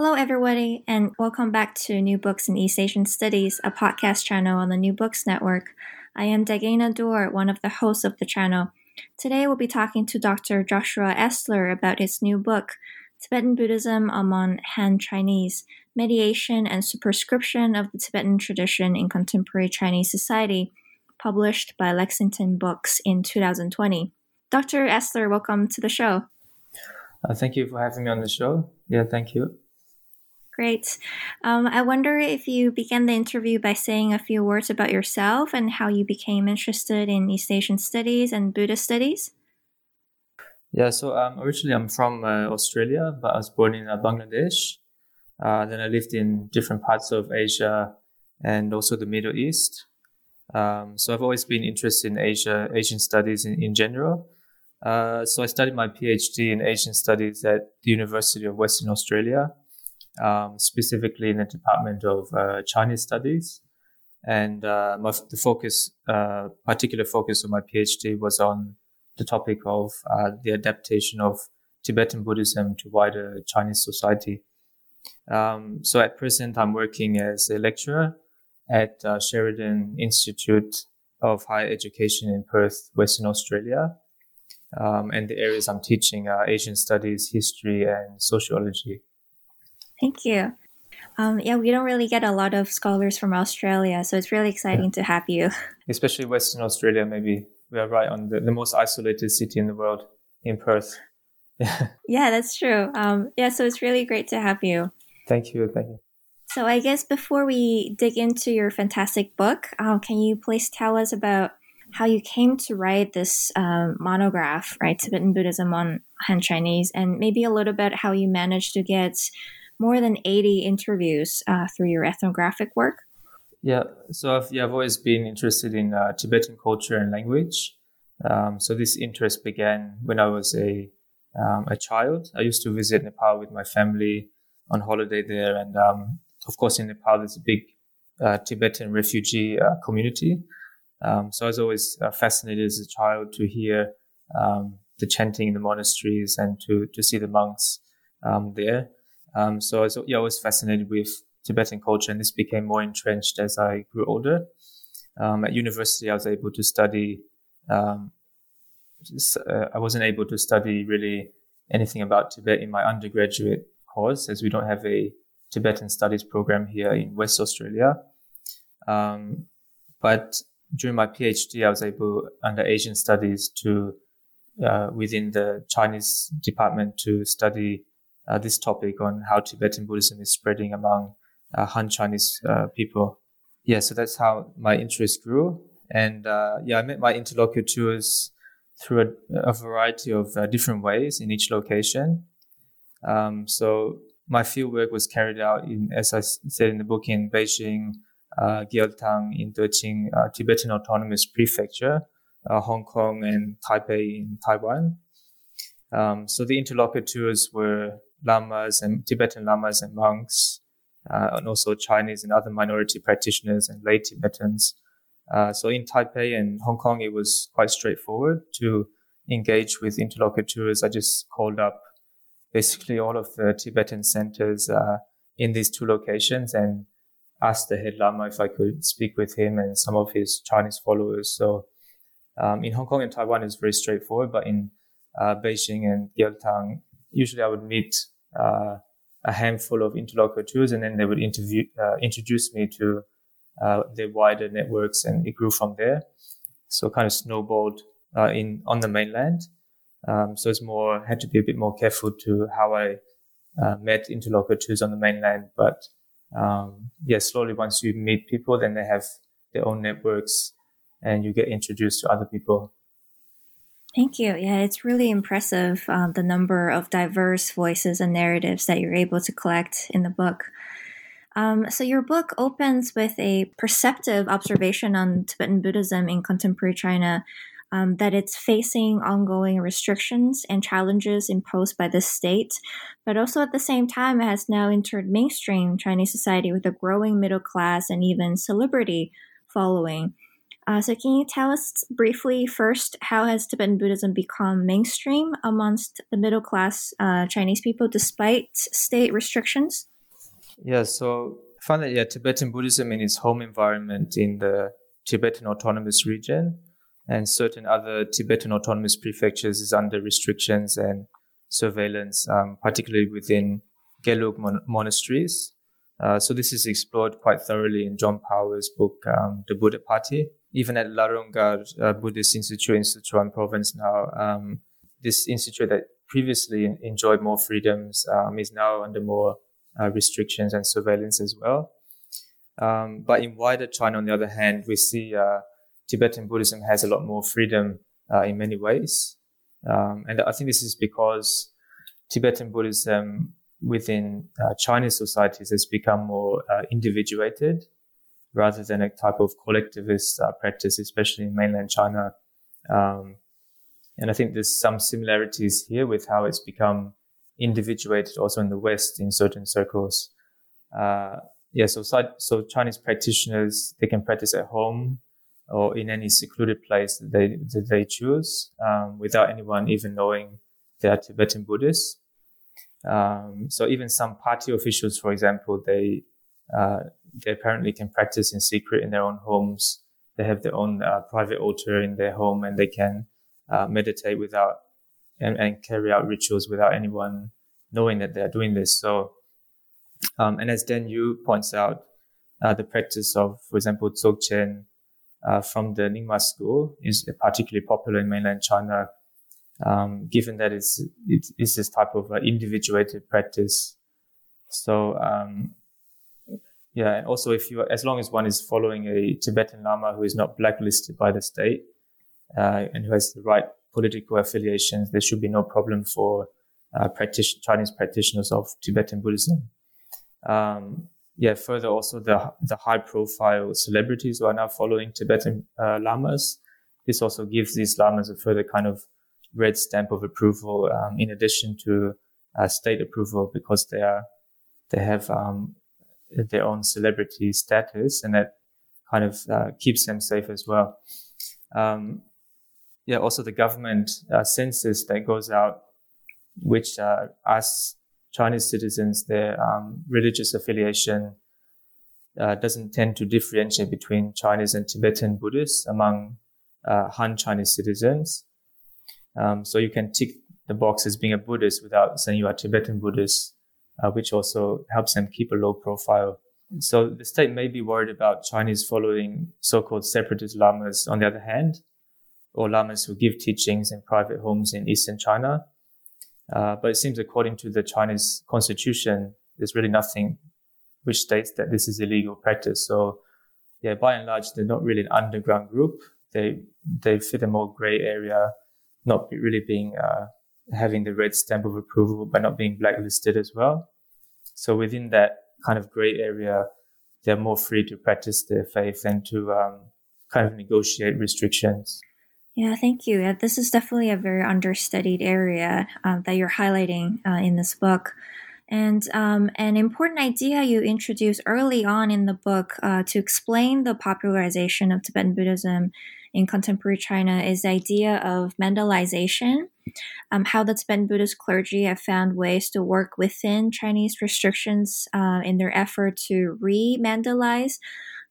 Hello, everybody, and welcome back to New Books in East Asian Studies, a podcast channel on the New Books Network. I am Dagana Dor, one of the hosts of the channel. Today, we'll be talking to Dr. Joshua Esler about his new book, Tibetan Buddhism Among Han Chinese Mediation and Superscription of the Tibetan Tradition in Contemporary Chinese Society, published by Lexington Books in 2020. Dr. Esler, welcome to the show. Uh, thank you for having me on the show. Yeah, thank you. Great. Um, I wonder if you began the interview by saying a few words about yourself and how you became interested in East Asian studies and Buddhist studies. Yeah, so um, originally I'm from uh, Australia, but I was born in uh, Bangladesh. Uh, then I lived in different parts of Asia and also the Middle East. Um, so I've always been interested in Asia, Asian studies in, in general. Uh, so I studied my PhD in Asian studies at the University of Western Australia um, specifically in the Department of uh, Chinese Studies. And uh, my, the focus, uh, particular focus of my PhD was on the topic of uh, the adaptation of Tibetan Buddhism to wider Chinese society. Um, so at present, I'm working as a lecturer at uh, Sheridan Institute of Higher Education in Perth, Western Australia. Um, and the areas I'm teaching are Asian studies, history, and sociology. Thank you. Um, yeah, we don't really get a lot of scholars from Australia, so it's really exciting yeah. to have you. Especially Western Australia, maybe we are right on the, the most isolated city in the world, in Perth. Yeah, yeah, that's true. Um, yeah, so it's really great to have you. Thank you. Thank you. So I guess before we dig into your fantastic book, um, can you please tell us about how you came to write this um, monograph, right, Tibetan Buddhism on Han Chinese, and maybe a little bit how you managed to get more than 80 interviews uh, through your ethnographic work. Yeah, so I've, yeah, I've always been interested in uh, Tibetan culture and language. Um, so this interest began when I was a um, a child. I used to visit Nepal with my family on holiday there, and um, of course in Nepal there's a big uh, Tibetan refugee uh, community. Um, so I was always uh, fascinated as a child to hear um, the chanting in the monasteries and to to see the monks um, there. Um, so I was yeah, always fascinated with Tibetan culture, and this became more entrenched as I grew older. Um, at university, I was able to study. Um, uh, I wasn't able to study really anything about Tibet in my undergraduate course, as we don't have a Tibetan studies program here in West Australia. Um, but during my PhD, I was able, under Asian studies, to uh, within the Chinese department to study uh, this topic on how Tibetan Buddhism is spreading among uh, Han Chinese uh, people. Yeah, so that's how my interest grew. And uh, yeah, I met my interlocutors through a, a variety of uh, different ways in each location. Um, so my fieldwork was carried out in, as I said in the book, in Beijing, uh, in Deqing, uh, Tibetan Autonomous Prefecture, Hong Kong, and Taipei in Taiwan. Um, so the interlocutors were lamas and Tibetan lamas and monks, uh, and also Chinese and other minority practitioners and lay Tibetans. Uh, so in Taipei and Hong Kong, it was quite straightforward to engage with interlocutors. I just called up basically all of the Tibetan centers uh, in these two locations and asked the head lama if I could speak with him and some of his Chinese followers. So um, in Hong Kong and Taiwan, it's very straightforward, but in uh, Beijing and Gyaltang, usually I would meet uh, a handful of interlocutors, and then they would interview uh, introduce me to uh, their wider networks, and it grew from there. So kind of snowballed uh, in on the mainland. Um, so it's more had to be a bit more careful to how I met interlocutors on the mainland, but um, yeah, slowly once you meet people, then they have their own networks, and you get introduced to other people. Thank you. Yeah, it's really impressive um, the number of diverse voices and narratives that you're able to collect in the book. Um, so, your book opens with a perceptive observation on Tibetan Buddhism in contemporary China um, that it's facing ongoing restrictions and challenges imposed by the state, but also at the same time, it has now entered mainstream Chinese society with a growing middle class and even celebrity following. Uh, so, can you tell us briefly first how has Tibetan Buddhism become mainstream amongst the middle class uh, Chinese people despite state restrictions? Yeah, so that yeah, Tibetan Buddhism in its home environment in the Tibetan Autonomous Region and certain other Tibetan Autonomous prefectures is under restrictions and surveillance, um, particularly within Gelug mon- monasteries. Uh, so this is explored quite thoroughly in John Powers' book, um, The Buddha Party even at Larung Gar uh, Buddhist Institute in Sichuan province now, um, this institute that previously enjoyed more freedoms um, is now under more uh, restrictions and surveillance as well. Um, but in wider China, on the other hand, we see uh, Tibetan Buddhism has a lot more freedom uh, in many ways. Um, and I think this is because Tibetan Buddhism within uh, Chinese societies has become more uh, individuated rather than a type of collectivist uh, practice, especially in mainland China. Um, and I think there's some similarities here with how it's become individuated also in the West in certain circles. Uh, yeah, so, so Chinese practitioners, they can practice at home or in any secluded place that they, that they choose, um, without anyone even knowing they are Tibetan Buddhists. Um, so even some party officials, for example, they, uh, they apparently can practice in secret in their own homes. They have their own uh, private altar in their home and they can uh, meditate without and, and, carry out rituals without anyone knowing that they're doing this. So, um, and as Dan Yu points out, uh, the practice of, for example, Dzogchen uh, from the Nyingma school is particularly popular in mainland China, um, given that it's, it's, it's this type of individuated practice. So, um, yeah, and also if you, as long as one is following a Tibetan Lama who is not blacklisted by the state uh, and who has the right political affiliations, there should be no problem for uh, Chinese practitioners of Tibetan Buddhism. Um, yeah, further also the the high profile celebrities who are now following Tibetan uh, lamas. This also gives these lamas a further kind of red stamp of approval, um, in addition to uh, state approval, because they are they have um, their own celebrity status, and that kind of uh, keeps them safe as well. Um, yeah, also the government uh, census that goes out, which uh, asks Chinese citizens their um, religious affiliation, uh, doesn't tend to differentiate between Chinese and Tibetan Buddhists among uh, Han Chinese citizens. Um, so you can tick the box as being a Buddhist without saying you are Tibetan Buddhist uh, which also helps them keep a low profile. So the state may be worried about Chinese following so-called separatist lamas on the other hand, or lamas who give teachings in private homes in eastern China. Uh, but it seems according to the Chinese constitution, there's really nothing which states that this is illegal practice. So yeah, by and large, they're not really an underground group. They, they fit a more gray area, not really being, uh, having the red stamp of approval, but not being blacklisted as well. So within that kind of gray area, they're more free to practice their faith and to um, kind of negotiate restrictions. Yeah, thank you. This is definitely a very understudied area uh, that you're highlighting uh, in this book. And um, an important idea you introduce early on in the book uh, to explain the popularization of Tibetan Buddhism in contemporary China is the idea of Mandalization um, how the Tibetan Buddhist clergy have found ways to work within Chinese restrictions uh, in their effort to re Mandalize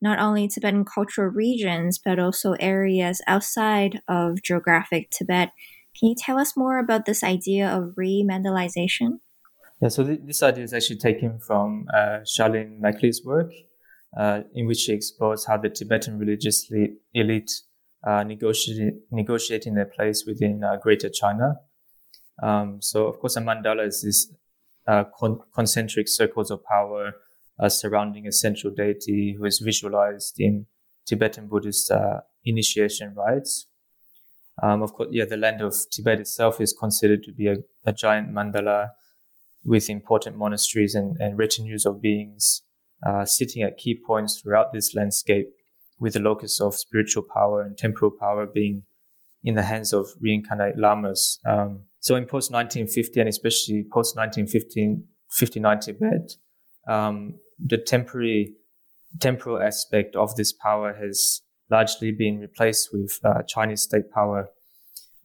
not only Tibetan cultural regions, but also areas outside of geographic Tibet. Can you tell us more about this idea of re Mandalization? Yeah, so th- this idea is actually taken from uh, Charlene Makley's work, uh, in which she explores how the Tibetan religious elite uh, negotiating, negotiating their place within uh, Greater China. Um, so, of course, a mandala is these uh, con- concentric circles of power uh, surrounding a central deity who is visualized in Tibetan Buddhist uh, initiation rites. Um, of course, yeah, the land of Tibet itself is considered to be a, a giant mandala with important monasteries and, and retinues of beings uh, sitting at key points throughout this landscape, with the locus of spiritual power and temporal power being in the hands of reincarnate lamas. Um, so in post 1950 and especially post 1959 Tibet, um, the temporary temporal aspect of this power has largely been replaced with uh, Chinese state power.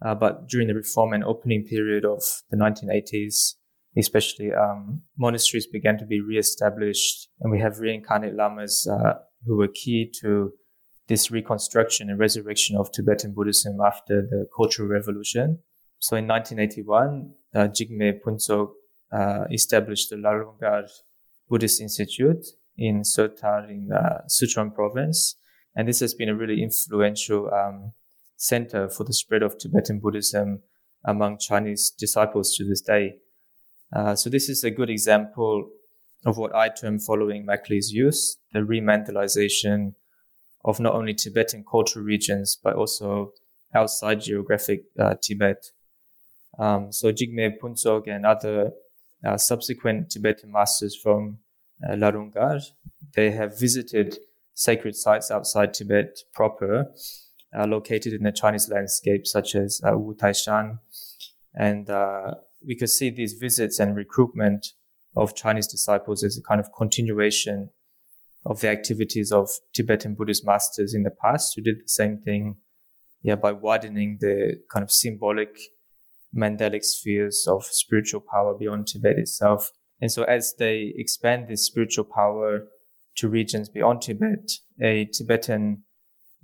Uh, but during the reform and opening period of the 1980s, especially um, monasteries began to be re-established, and we have reincarnate lamas uh, who were key to this reconstruction and resurrection of Tibetan Buddhism after the Cultural Revolution. So in 1981, uh, Jigme Phuntsog uh, established the Larung Gar Buddhist Institute in Sertar in uh, Sichuan province. And this has been a really influential um, center for the spread of Tibetan Buddhism among Chinese disciples to this day. Uh, so this is a good example of what I term following Makley's use, the remandalization of not only Tibetan cultural regions, but also outside geographic uh, Tibet. Um, so Jigme Phuntsog and other uh, subsequent Tibetan masters from uh, Larung Gar, they have visited sacred sites outside Tibet proper, uh, located in the Chinese landscape, such as uh, Wu Taishan. And uh, we could see these visits and recruitment of Chinese disciples as a kind of continuation of the activities of Tibetan Buddhist masters in the past who did the same thing, yeah, by widening the kind of symbolic mandalic spheres of spiritual power beyond Tibet itself. And so as they expand this spiritual power to regions beyond Tibet, a Tibetan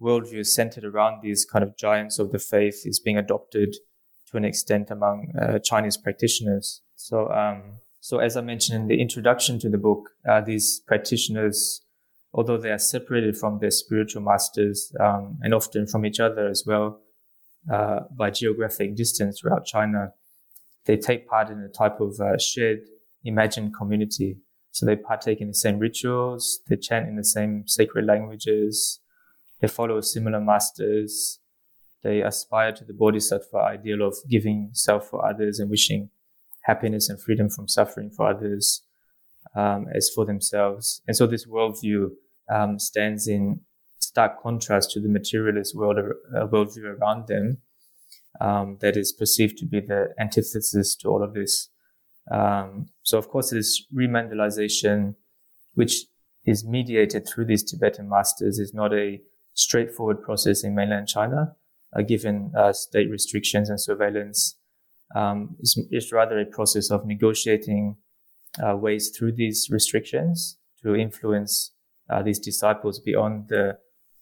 worldview centered around these kind of giants of the faith is being adopted to an extent among uh, Chinese practitioners. So, um, so as I mentioned in the introduction to the book, uh, these practitioners although they are separated from their spiritual masters um, and often from each other as well uh, by geographic distance throughout China, they take part in a type of uh, shared imagined community. So they partake in the same rituals, they chant in the same sacred languages, they follow similar masters, they aspire to the bodhisattva ideal of giving self for others and wishing happiness and freedom from suffering for others um, as for themselves. And so this worldview um, stands in stark contrast to the materialist world uh, worldview around them um, that is perceived to be the antithesis to all of this. Um, so, of course, this remandalization, which is mediated through these Tibetan masters, is not a straightforward process in mainland China, uh, given uh, state restrictions and surveillance. Um, it's, it's, rather a process of negotiating ways through these restrictions to influence uh, these disciples beyond the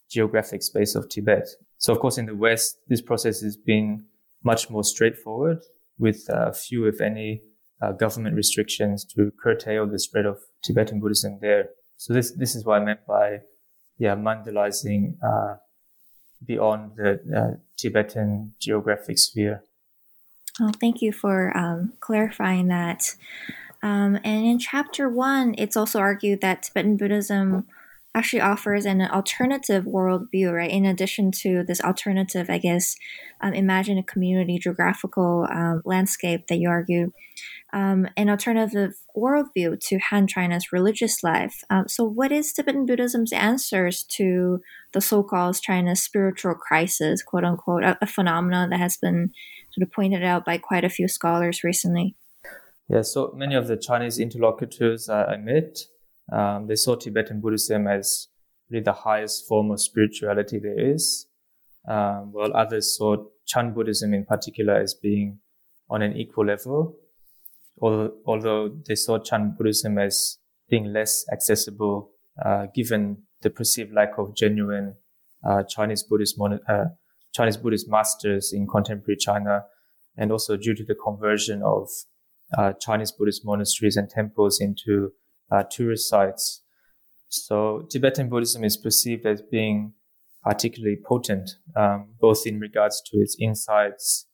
geographic space of Tibet. So, of course, in the West, this process has been much more straightforward with uh, few, if any, uh, government restrictions to curtail the spread of Tibetan Buddhism there. So this this is what I meant by yeah mandalizing uh, beyond the uh, Tibetan geographic sphere. Well, thank you for um, clarifying that. Um, and in chapter one, it's also argued that Tibetan Buddhism actually offers an alternative worldview, right? In addition to this alternative, I guess, um, imagine a community geographical um, landscape that you argue, um, an alternative worldview to Han China's religious life. Um, so, what is Tibetan Buddhism's answers to the so-called China's spiritual crisis, quote unquote, a, a phenomenon that has been sort of pointed out by quite a few scholars recently? Yeah, so many of the Chinese interlocutors I met, um, they saw Tibetan Buddhism as really the highest form of spirituality there is, um, while others saw Chan Buddhism in particular as being on an equal level, although, although they saw Chan Buddhism as being less accessible uh, given the perceived lack of genuine uh, Chinese Buddhist mon- uh, Chinese Buddhist masters in contemporary China, and also due to the conversion of Chinese Buddhist monasteries and temples into uh, tourist sites. So Tibetan Buddhism is perceived as being particularly potent, um, both in regards to its insights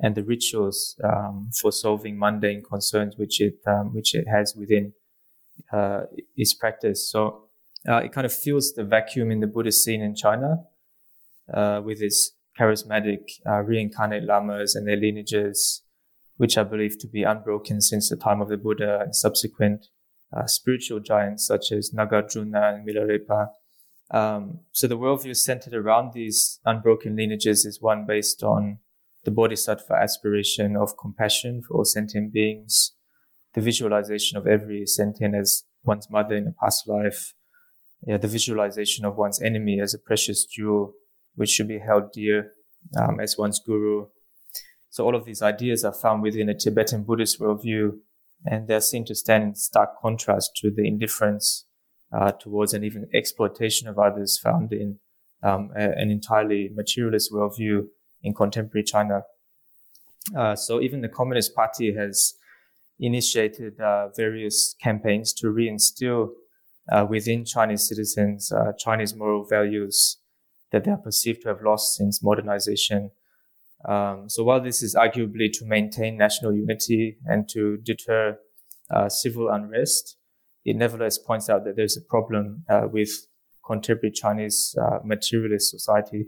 and the rituals um, for solving mundane concerns which it um, which it has within uh, its practice. So uh, it kind of fills the vacuum in the Buddhist scene in China uh, with its charismatic uh, reincarnate lamas and their lineages, which are believed to be unbroken since the time of the Buddha and subsequent uh, spiritual giants such as Nagarjuna and Milarepa. Um, so the worldview centered around these unbroken lineages is one based on the bodhisattva aspiration of compassion for all sentient beings, the visualization of every sentient as one's mother in a past life, yeah, the visualization of one's enemy as a precious jewel, which should be held dear um, as one's guru. So all of these ideas are found within a Tibetan Buddhist worldview, and they're seen to stand in stark contrast to the indifference uh, towards and even exploitation of others found in um, a, an entirely materialist worldview in contemporary China. Uh, so even the Communist Party has initiated uh, various campaigns to reinstill uh, within Chinese citizens uh, Chinese moral values that they are perceived to have lost since modernization. Um, so while this is arguably to maintain national unity and to deter uh, civil unrest, it nevertheless points out that there's a problem uh, with contemporary Chinese uh, materialist society.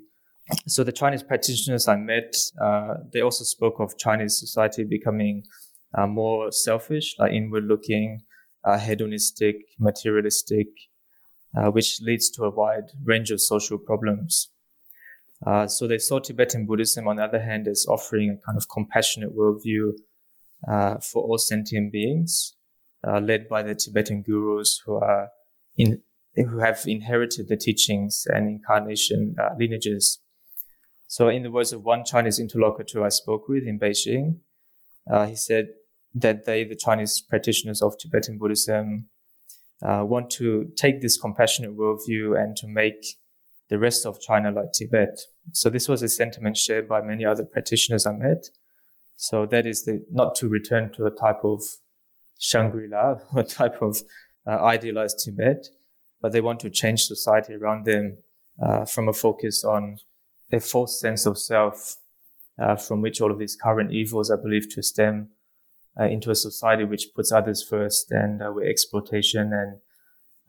So the Chinese practitioners I met, uh, they also spoke of Chinese society becoming uh, more selfish, like inward-looking, uh, hedonistic, materialistic, which leads to a wide range of social problems. So they saw Tibetan Buddhism, on the other hand, as offering a kind of compassionate worldview for all sentient beings, uh, led by the Tibetan gurus who are in, who have inherited the teachings and incarnation uh, lineages. So, in the words of one Chinese interlocutor I spoke with in Beijing, uh, he said that they, the Chinese practitioners of Tibetan Buddhism, uh, want to take this compassionate worldview and to make the rest of China like Tibet. So, this was a sentiment shared by many other practitioners I met. So, that is the, not to return to a type of Shangri-La, a type of uh, idealized Tibet, but they want to change society around them uh, from a focus on a false sense of self, uh, from which all of these current evils are believed to stem, uh, into a society which puts others first and uh, where exploitation and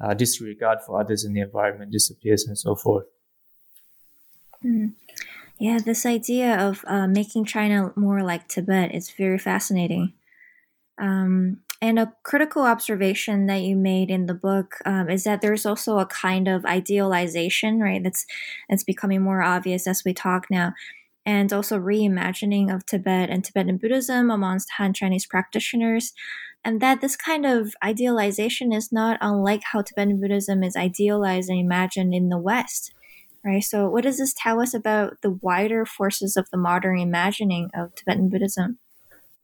uh, disregard for others in the environment disappears and so forth. Mm. Yeah, this idea of making China more like Tibet is very fascinating. Um, and a critical observation that you made in the book um, is that there's also a kind of idealization, right? That's that's becoming more obvious as we talk now, and also reimagining of Tibet and Tibetan Buddhism amongst Han Chinese practitioners, and that this kind of idealization is not unlike how Tibetan Buddhism is idealized and imagined in the West. Right. So, what does this tell us about the wider forces of the modern imagining of Tibetan Buddhism?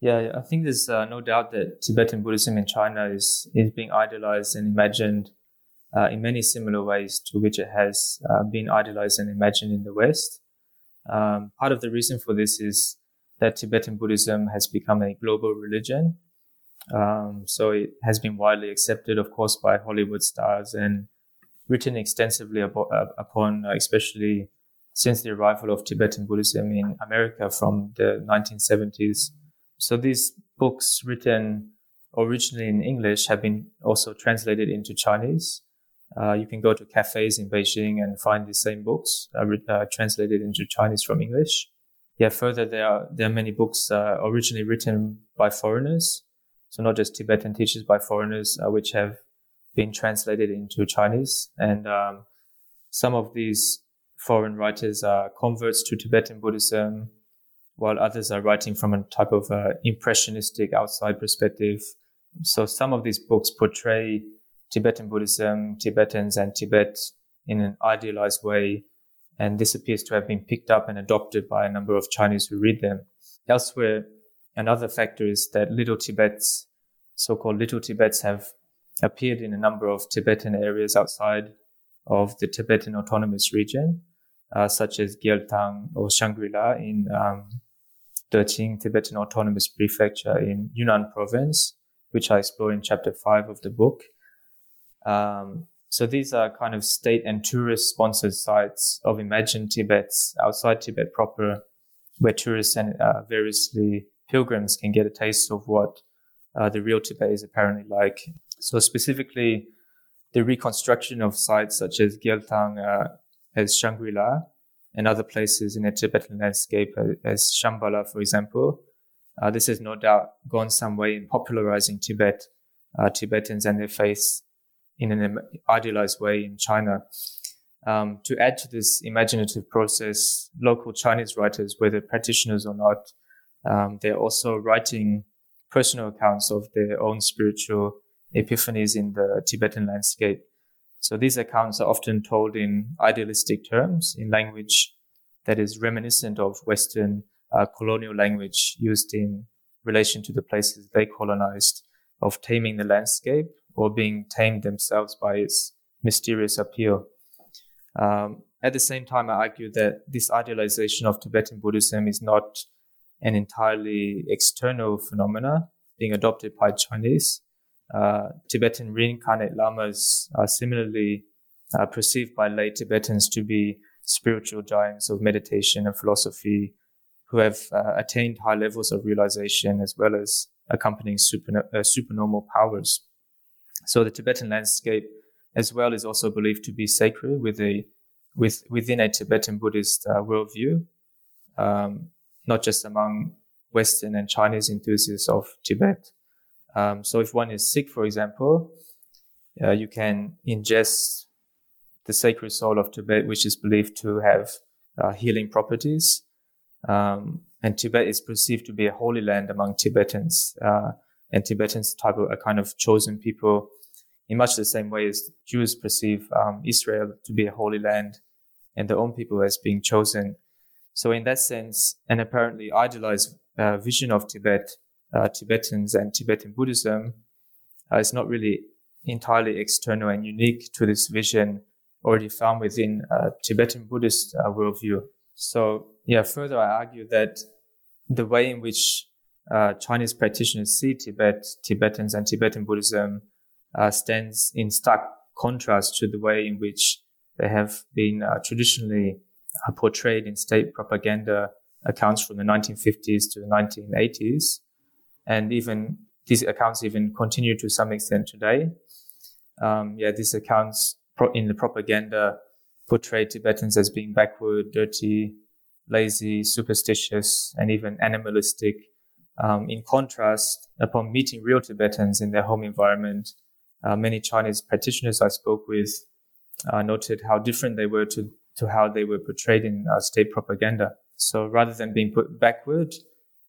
Yeah, I think there's uh, no doubt that Tibetan Buddhism in China is is being idealized and imagined uh, in many similar ways to which it has uh, been idealized and imagined in the West. Um, part of the reason for this is that Tibetan Buddhism has become a global religion. Um, so it has been widely accepted, of course, by Hollywood stars and written extensively abo- uh, upon, uh, especially since the arrival of Tibetan Buddhism in America from the 1970s. So these books written originally in English have been also translated into Chinese. Uh, you can go to cafes in Beijing and find the same books uh, uh, translated into Chinese from English. Yeah, further, there are, there are many books uh, originally written by foreigners. So not just Tibetan teachers by foreigners, uh, which have been translated into Chinese. And um, some of these foreign writers are converts to Tibetan Buddhism, while others are writing from a type of uh, impressionistic outside perspective. So some of these books portray Tibetan Buddhism, Tibetans, and Tibet in an idealized way. And this appears to have been picked up and adopted by a number of Chinese who read them. Elsewhere, another factor is that little Tibets, so-called little Tibets, have appeared in a number of Tibetan areas outside of the Tibetan Autonomous Region, uh, such as Gyaltang or Shangri-La in um, Deqing Tibetan Autonomous Prefecture in Yunnan Province, which I explore in chapter five of the book. Um, so these are kind of state and tourist sponsored sites of imagined Tibets outside Tibet proper, where tourists and uh, variously pilgrims can get a taste of what uh, the real Tibet is apparently like. So specifically, the reconstruction of sites such as Gyaltang uh, as Shangri-La and other places in the Tibetan landscape, uh, as Shambhala, for example. Uh, this has no doubt gone some way in popularizing Tibet, uh, Tibetans and their faith in an idealized way in China. Um, to add to this imaginative process, local Chinese writers, whether practitioners or not, um, they're also writing personal accounts of their own spiritual epiphanies in the Tibetan landscape. So these accounts are often told in idealistic terms, in language that is reminiscent of Western uh, colonial language used in relation to the places they colonized, of taming the landscape or being tamed themselves by its mysterious appeal. Um, at the same time, I argue that this idealization of Tibetan Buddhism is not an entirely external phenomena being adopted by Chinese. Uh, Tibetan reincarnate lamas are similarly uh, perceived by lay Tibetans to be spiritual giants of meditation and philosophy who have uh, attained high levels of realization as well as accompanying super, uh, supernormal powers. So the Tibetan landscape as well is also believed to be sacred with a, with, within a Tibetan Buddhist uh, worldview, um, not just among Western and Chinese enthusiasts of Tibet. Um, so if one is sick, for example, uh, you can ingest the sacred soul of Tibet, which is believed to have uh, healing properties. Um, and Tibet is perceived to be a holy land among Tibetans. Uh, and Tibetans type of a kind of chosen people in much the same way as Jews perceive um, Israel to be a holy land and their own people as being chosen. So in that sense, an apparently idealized uh, vision of Tibet, uh, Tibetans and Tibetan Buddhism uh, is not really entirely external and unique to this vision already found within uh, Tibetan Buddhist uh, worldview. So yeah, further I argue that the way in which uh, Chinese practitioners see Tibet, Tibetans and Tibetan Buddhism stands in stark contrast to the way in which they have been traditionally uh, portrayed in state propaganda accounts from the 1950s to the 1980s. And even these accounts even continue to some extent today. Um, yeah, these accounts in the propaganda portray Tibetans as being backward, dirty, lazy, superstitious, and even animalistic. Um, in contrast, upon meeting real Tibetans in their home environment, uh, many Chinese practitioners I spoke with uh, noted how different they were to, to how they were portrayed in uh, state propaganda. So rather than being put backward,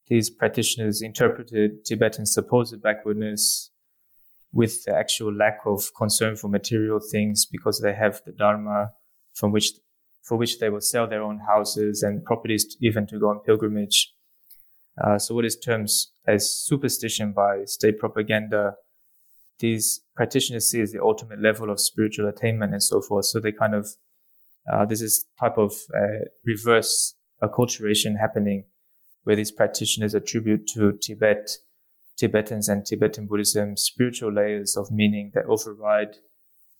these practitioners interpreted Tibetan supposed backwardness with the actual lack of concern for material things because they have the Dharma from which, for which they will sell their own houses and properties even to go on pilgrimage. Uh, so what is termed as superstition by state propaganda, these practitioners see as the ultimate level of spiritual attainment and so forth. So they kind of, uh, this is type of uh, reverse acculturation happening where these practitioners attribute to Tibet, Tibetans and Tibetan Buddhism spiritual layers of meaning that override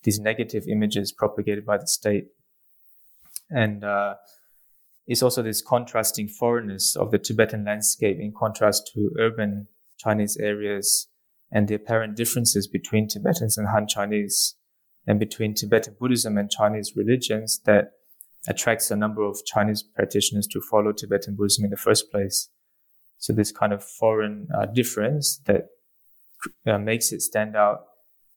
these negative images propagated by the state. And uh, it's also this contrasting foreignness of the Tibetan landscape in contrast to urban Chinese areas and the apparent differences between Tibetans and Han Chinese and between Tibetan Buddhism and Chinese religions that attracts a number of Chinese practitioners to follow Tibetan Buddhism in the first place. So this kind of foreign uh, difference that uh, makes it stand out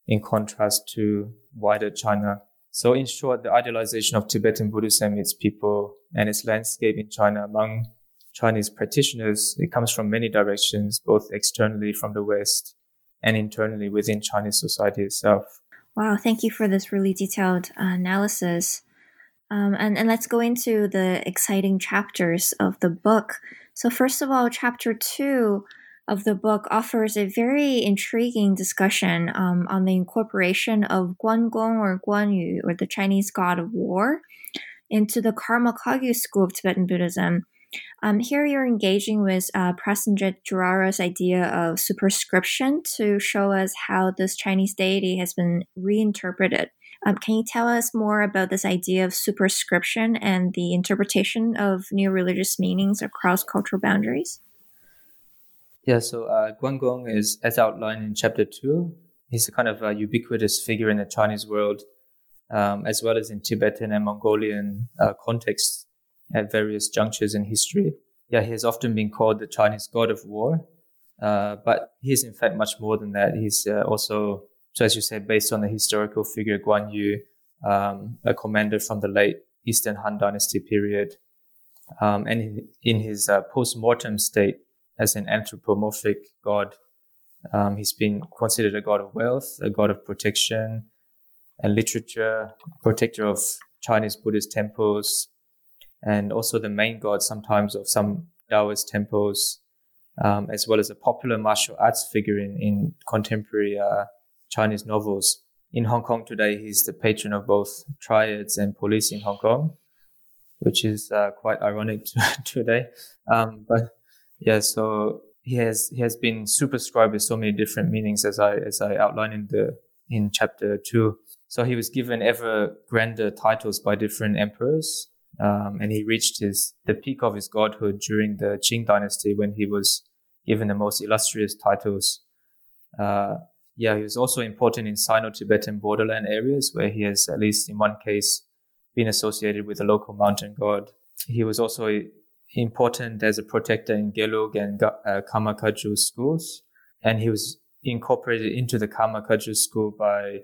in contrast to wider China. So in short, the idealization of Tibetan Buddhism, its people and its landscape in China among Chinese practitioners, it comes from many directions, both externally from the West and internally within Chinese society itself. Wow, thank you for this really detailed uh, analysis. Um, and, and let's go into the exciting chapters of the book. So, first of all, chapter two of the book offers a very intriguing discussion um, on the incorporation of Guangong or Guanyu, or the Chinese god of war, into the Karma Kagyu school of Tibetan Buddhism. Um, here you're engaging with uh, Duara's idea of superscription to show us how this Chinese deity has been reinterpreted. Um, can you tell us more about this idea of superscription and the interpretation of new religious meanings across cultural boundaries? Yeah, so uh, Guangong is, as outlined in chapter two, he's a kind of a ubiquitous figure in the Chinese world, um, as well as in Tibetan and Mongolian uh, contexts. At various junctures in history. Yeah, he has often been called the Chinese god of war, uh, but he's in fact much more than that. He's uh, also, so as you said, based on the historical figure Guan Yu, um, a commander from the late Eastern Han Dynasty period. Um, and in his uh, post-mortem state as an anthropomorphic god, um, he's been considered a god of wealth, a god of protection and literature, protector of Chinese Buddhist temples, and also the main god sometimes of some Taoist temples, um, as well as a popular martial arts figure in, in contemporary uh, Chinese novels. In Hong Kong today, he's the patron of both triads and police in Hong Kong, which is uh, quite ironic today. Um, but yeah, so he has he has been superscribed with so many different meanings as I as I outline in the in chapter two. So he was given ever grander titles by different emperors, um, and he reached his the peak of his godhood during the Qing dynasty when he was given the most illustrious titles. Uh, yeah, he was also important in Sino-Tibetan borderland areas where he has, at least in one case, been associated with a local mountain god. He was also important as a protector in Gelug and uh, Karma Kagyu schools, and he was incorporated into the Karma Kagyu school by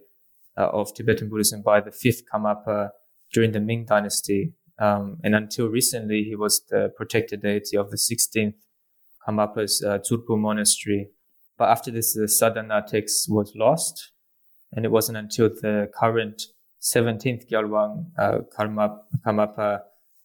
uh, of Tibetan Buddhism by the fifth Karmapa during the Ming Dynasty, um, and until recently, he was the protected deity of the 16th Karmapa's uh, Tsurpu monastery. But after this, the sadhana text was lost, and it wasn't until the current 17th Gyalwang uh, Karmapa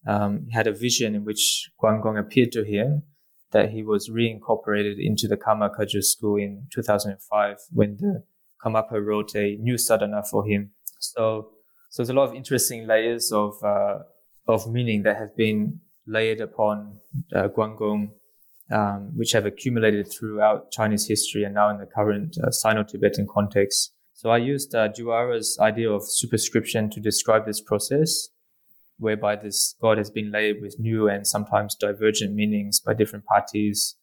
um, had a vision in which Guanggong appeared to him that he was reincorporated into the Karma Kagyu school in 2005 when the Karmapa wrote a new sadhana for him. So, so there's a lot of interesting layers of uh, of meaning that have been layered upon uh, Guanggong, um, which have accumulated throughout Chinese history and now in the current uh, Sino-Tibetan context. So I used uh, Duara's idea of superscription to describe this process, whereby this god has been layered with new and sometimes divergent meanings by different parties,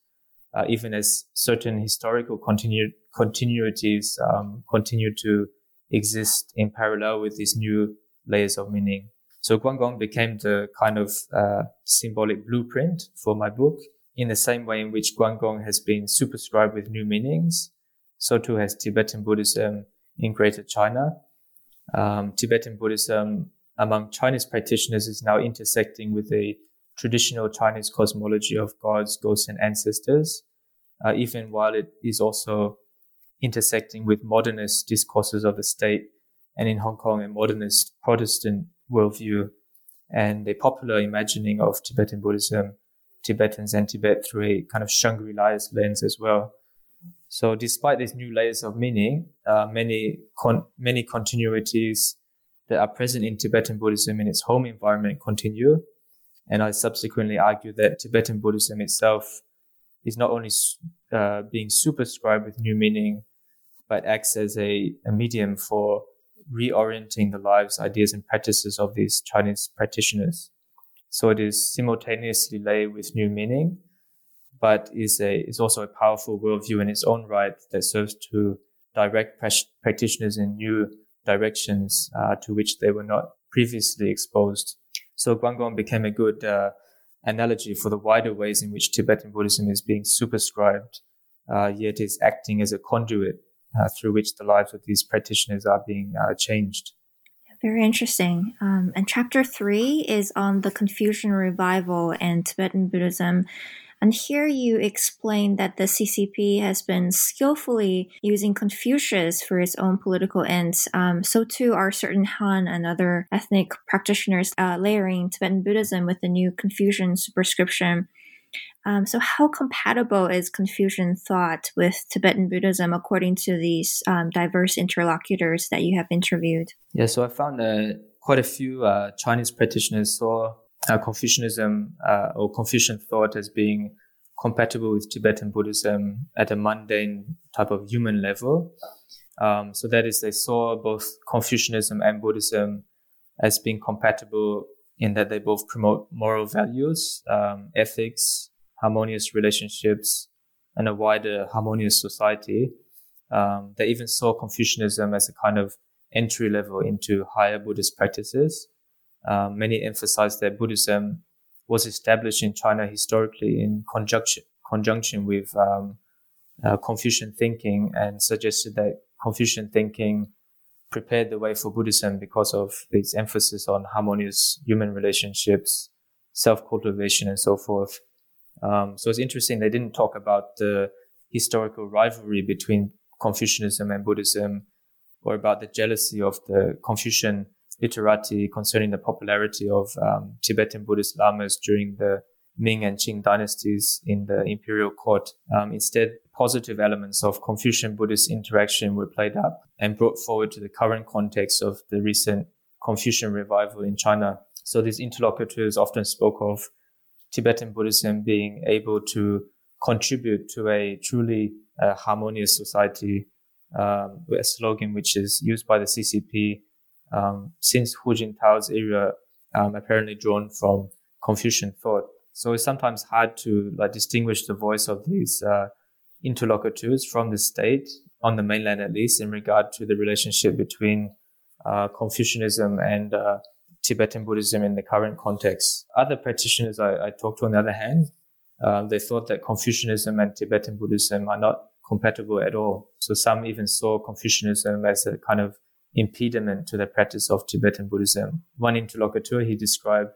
uh, even as certain historical continu- continuities um, continue to exist in parallel with these new layers of meaning. So Guanggong became the kind of uh, symbolic blueprint for my book in the same way in which Guanggong has been superscribed with new meanings. So too has Tibetan Buddhism in Greater China. Um, Tibetan Buddhism among Chinese practitioners is now intersecting with the traditional Chinese cosmology of gods, ghosts, and ancestors, uh, even while it is also intersecting with modernist discourses of the state and in Hong Kong a modernist Protestant worldview and a popular imagining of Tibetan Buddhism, Tibetans and Tibet through a kind of Shangri-La's lens as well. So despite these new layers of meaning, uh, many con- many continuities that are present in Tibetan Buddhism in its home environment continue. And I subsequently argue that Tibetan Buddhism itself is not only uh, being superscribed with new meaning, but acts as a, a medium for reorienting the lives, ideas, and practices of these Chinese practitioners. So it is simultaneously laid with new meaning, but is a is also a powerful worldview in its own right that serves to direct practitioners in new directions uh, to which they were not previously exposed. So Guanggong became a good uh, analogy for the wider ways in which Tibetan Buddhism is being superscribed, uh, yet is acting as a conduit through which the lives of these practitioners are being uh, changed. Very interesting. Um, and chapter three is on the Confucian revival and Tibetan Buddhism. And here you explain that the CCP has been skillfully using Confucius for its own political ends. Um, so too are certain Han and other ethnic practitioners uh, layering Tibetan Buddhism with the new Confucian superscription. Um, so, how compatible is Confucian thought with Tibetan Buddhism according to these um, diverse interlocutors that you have interviewed? Yeah, so I found uh, quite a few uh, Chinese practitioners saw uh, Confucianism uh, or Confucian thought as being compatible with Tibetan Buddhism at a mundane type of human level. Um, so that is, they saw both Confucianism and Buddhism as being compatible in that they both promote moral values, um, ethics, harmonious relationships, and a wider harmonious society. Um, they even saw Confucianism as a kind of entry level into higher Buddhist practices. Um, many emphasized that Buddhism was established in China historically in conjunction conjunction with um, uh, Confucian thinking and suggested that Confucian thinking prepared the way for Buddhism because of its emphasis on harmonious human relationships, self-cultivation, and so forth. Um, so it's interesting they didn't talk about the historical rivalry between Confucianism and Buddhism, or about the jealousy of the Confucian literati concerning the popularity of um, Tibetan Buddhist lamas during the Ming and Qing dynasties in the imperial court. Um, instead, positive elements of Confucian Buddhist interaction were played up and brought forward to the current context of the recent Confucian revival in China. So these interlocutors often spoke of Tibetan Buddhism being able to contribute to a truly uh, harmonious society, um, a slogan which is used by the CCP um, since Hu Jintao's era, um, apparently drawn from Confucian thought. So it's sometimes hard to like distinguish the voice of these uh, interlocutors from the state on the mainland, at least, in regard to the relationship between uh, Confucianism and uh, Tibetan Buddhism in the current context. Other practitioners I, I talked to, on the other hand, uh, they thought that Confucianism and Tibetan Buddhism are not compatible at all. So some even saw Confucianism as a kind of impediment to the practice of Tibetan Buddhism. One interlocutor, he described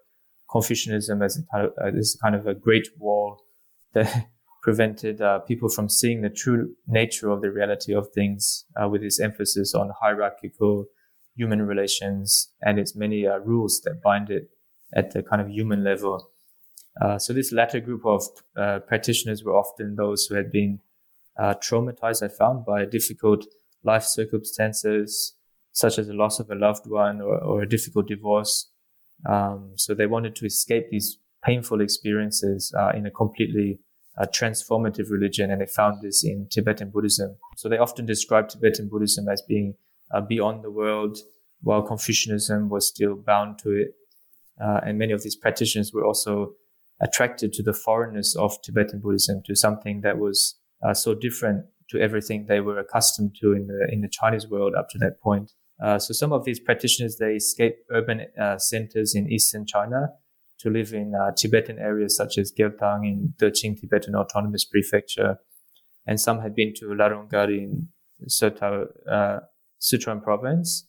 Confucianism as a kind of, as kind of a great wall that prevented uh, people from seeing the true nature of the reality of things uh, with its emphasis on hierarchical human relations and its many uh, rules that bind it at the kind of human level. Uh, so this latter group of uh, practitioners were often those who had been traumatized, I found, by difficult life circumstances, such as the loss of a loved one or, or a difficult divorce, um, so they wanted to escape these painful experiences uh, in a completely uh, transformative religion, and they found this in Tibetan Buddhism. So they often describe Tibetan Buddhism as being uh, beyond the world, while Confucianism was still bound to it. Uh, and many of these practitioners were also attracted to the foreignness of Tibetan Buddhism, to something that was uh, so different to everything they were accustomed to in the in the Chinese world up to that point. Uh, so some of these practitioners, they escape urban uh, centers in eastern China to live in uh, Tibetan areas such as Gyaltang in Deqing Tibetan Autonomous Prefecture. And some had been to Larung Gar in Sertar, uh, Sichuan province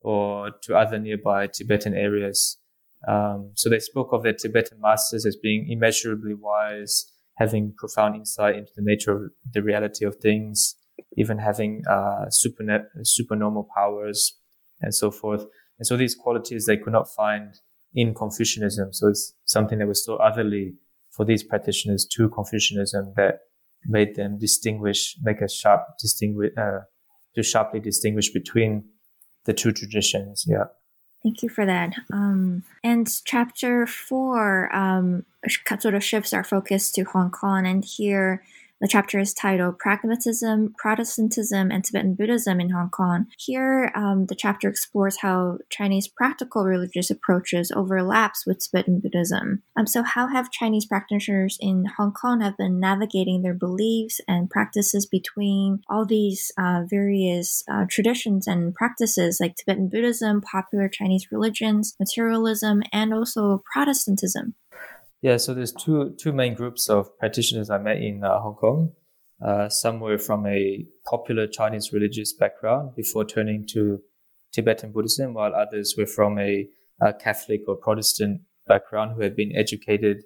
or to other nearby Tibetan areas. Um, so they spoke of their Tibetan masters as being immeasurably wise, having profound insight into the nature of the reality of things, even having uh, super supernormal powers and so forth. And so these qualities they could not find in Confucianism. So it's something that was so otherly for these practitioners to Confucianism that made them distinguish, make a sharp distinguish, uh, to sharply distinguish between the two traditions. Yeah. Thank you for that. Um, and chapter four um, sort of shifts our focus to Hong Kong, and here the chapter is titled Pragmatism, Protestantism, and Tibetan Buddhism in Hong Kong. Here, um, the chapter explores how Chinese practical religious approaches overlaps with Tibetan Buddhism. Um, so, how have Chinese practitioners in Hong Kong have been navigating their beliefs and practices between all these uh, various uh, traditions and practices like Tibetan Buddhism, popular Chinese religions, materialism, and also Protestantism? Yeah, so there's two two main groups of practitioners I met in uh, Hong Kong. Uh, some were from a popular Chinese religious background before turning to Tibetan Buddhism, while others were from a, a Catholic or Protestant background who had been educated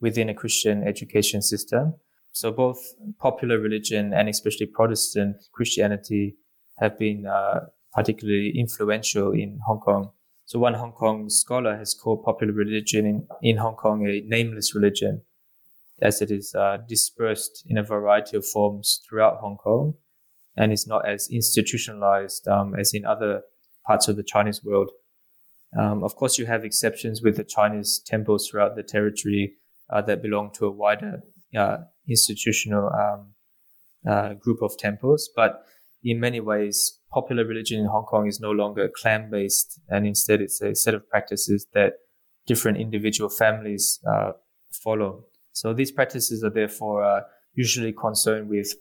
within a Christian education system. So both popular religion and especially Protestant Christianity have been uh, particularly influential in Hong Kong. So one Hong Kong scholar has called popular religion in, in Hong Kong a nameless religion, as it is uh, dispersed in a variety of forms throughout Hong Kong and is not as institutionalized um, as in other parts of the Chinese world. Um, of course, you have exceptions with the Chinese temples throughout the territory uh, that belong to a wider uh, institutional um, uh, group of temples, but in many ways, popular religion in Hong Kong is no longer clan based, and instead it's a set of practices that different individual families uh, follow. So these practices are therefore uh, usually concerned with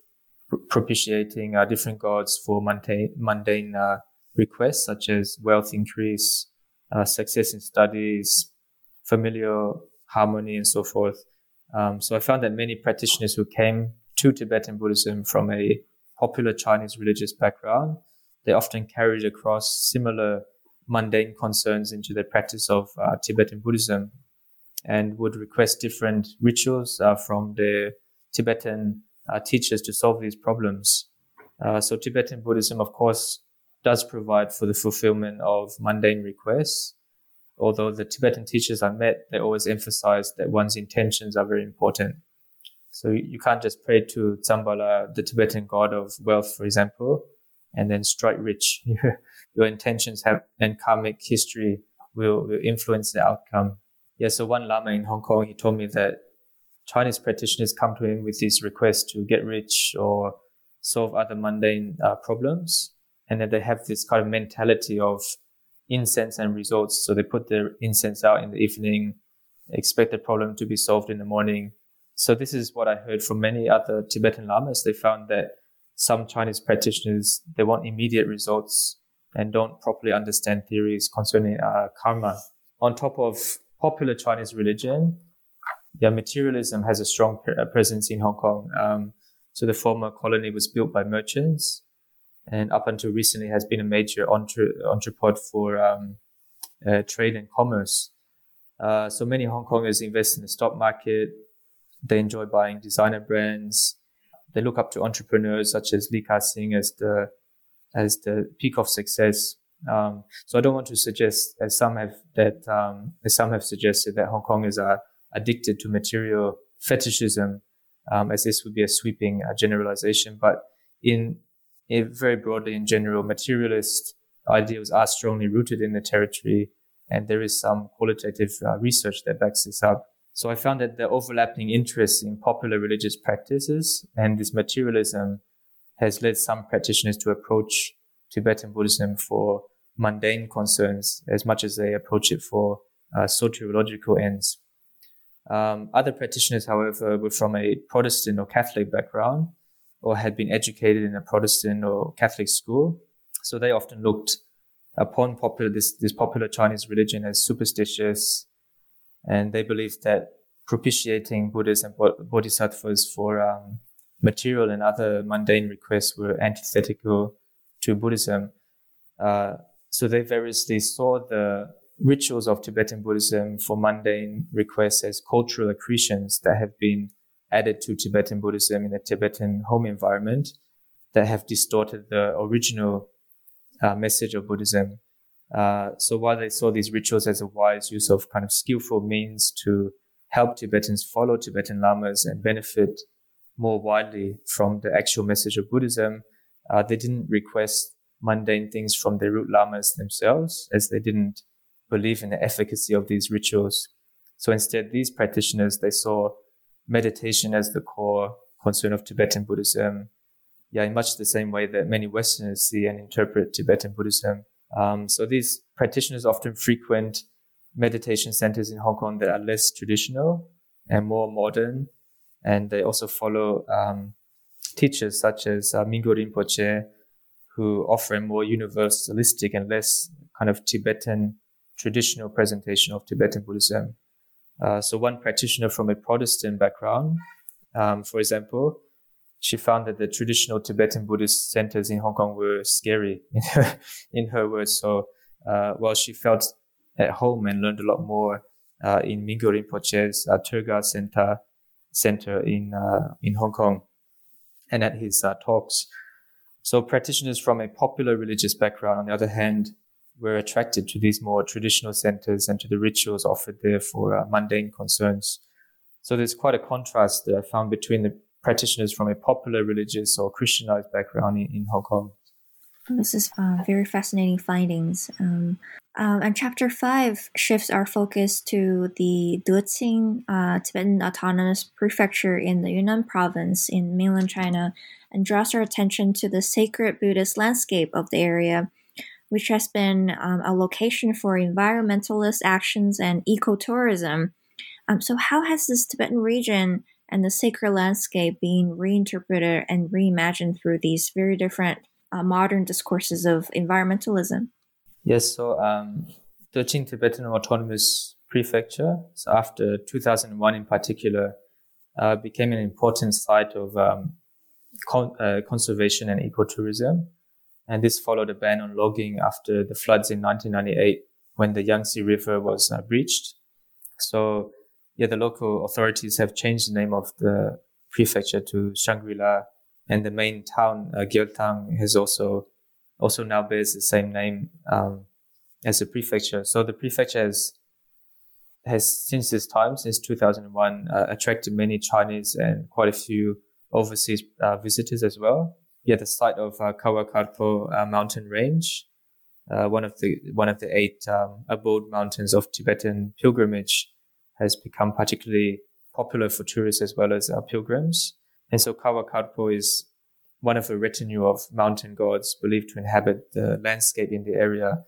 propitiating uh, different gods for mundane, uh, requests such as wealth increase, uh, success in studies, familial harmony and so forth. Um, so I found that many practitioners who came to Tibetan Buddhism from a popular Chinese religious background, they often carried across similar mundane concerns into the practice of uh, Tibetan Buddhism and would request different rituals uh, from the Tibetan uh, teachers to solve these problems. Uh, so Tibetan Buddhism, of course, does provide for the fulfillment of mundane requests. Although the Tibetan teachers I met, they always emphasize that one's intentions are very important. So you can't just pray to Tsambala, the Tibetan god of wealth, for example, and then strike rich. Your intentions have and karmic history will, will influence the outcome. Yeah, so one Lama in Hong Kong, he told me that Chinese practitioners come to him with these requests to get rich or solve other mundane uh, problems. And then they have this kind of mentality of incense and results. So they put their incense out in the evening, expect the problem to be solved in the morning. So this is what I heard from many other Tibetan lamas. They found that some Chinese practitioners, they want immediate results and don't properly understand theories concerning uh, karma. On top of popular Chinese religion, yeah, materialism has a strong uh, presence in Hong Kong. Um, so the former colony was built by merchants, and up until recently has been a major entre- entrepot for um, uh, trade and commerce. Uh, so many Hong Kongers invest in the stock market. They enjoy buying designer brands. They look up to entrepreneurs such as Li Ka-shing as the as the peak of success. Um, so I don't want to suggest, as some have that, um, as some have suggested, that Hong Kongers are addicted to material fetishism, um, as this would be a sweeping uh, generalization. But in, in very broadly in general, materialist ideals are strongly rooted in the territory, and there is some qualitative uh, research that backs this up. So I found that the overlapping interests in popular religious practices and this materialism has led some practitioners to approach Tibetan Buddhism for mundane concerns as much as they approach it for uh, soteriological ends. Um, other practitioners, however, were from a Protestant or Catholic background or had been educated in a Protestant or Catholic school. So they often looked upon popular, this, this popular Chinese religion as superstitious. And they believed that propitiating Buddhas and Bodhisattvas for um, material and other mundane requests were antithetical to Buddhism. Uh, so they variously saw the rituals of Tibetan Buddhism for mundane requests as cultural accretions that have been added to Tibetan Buddhism in a Tibetan home environment that have distorted the original uh, message of Buddhism. Uh, so while they saw these rituals as a wise use of kind of skillful means to help Tibetans follow Tibetan lamas and benefit more widely from the actual message of Buddhism, uh, they didn't request mundane things from the root lamas themselves, as they didn't believe in the efficacy of these rituals. So instead, these practitioners, they saw meditation as the core concern of Tibetan Buddhism. Yeah, in much the same way that many Westerners see and interpret Tibetan Buddhism. Um, so these practitioners often frequent meditation centers in Hong Kong that are less traditional and more modern. And they also follow um, teachers such as uh, Mingyur Rinpoche, who offer a more universalistic and less kind of Tibetan traditional presentation of Tibetan Buddhism. Uh, so one practitioner from a Protestant background, um, for example, she found that the traditional Tibetan Buddhist centers in Hong Kong were scary, in her, in her words. So uh, while she felt at home and learned a lot more uh, in Mingyur Rinpoche's uh, Tergar Center, center in uh, in Hong Kong, and at his uh, talks. So practitioners from a popular religious background, on the other hand, were attracted to these more traditional centers and to the rituals offered there for uh, mundane concerns. So there's quite a contrast that I found between the practitioners from a popular religious or Christianized background in, in Hong Kong. This is uh, very fascinating findings. Um, um, and chapter five shifts our focus to the Deqing uh, Tibetan Autonomous Prefecture in the Yunnan province in mainland China and draws our attention to the sacred Buddhist landscape of the area which has been um, a location for environmentalist actions and ecotourism. Um, so, how has this Tibetan region and the sacred landscape being reinterpreted and reimagined through these very different uh, modern discourses of environmentalism? Yes, so um, Deqing Tibetan Autonomous prefecture. So after 2001 in particular, uh, became an important site of um, con- uh, conservation and ecotourism. And this followed a ban on logging after the floods in 1998 when the Yangtze River was uh, breached. So, yeah, the local authorities have changed the name of the prefecture to Shangri-La, and the main town, uh, has also also now bears the same name um, as the prefecture. So the prefecture has has since this time, since 2001, uh, attracted many Chinese and quite a few overseas uh, visitors as well. Yeah, the site of uh, Kawakarpo uh, mountain range, uh, one of the one of the eight um, abode mountains of Tibetan pilgrimage, has become particularly popular for tourists as well as uh, pilgrims. And so Kawakarpo is one of a retinue of mountain gods believed to inhabit the landscape in the area.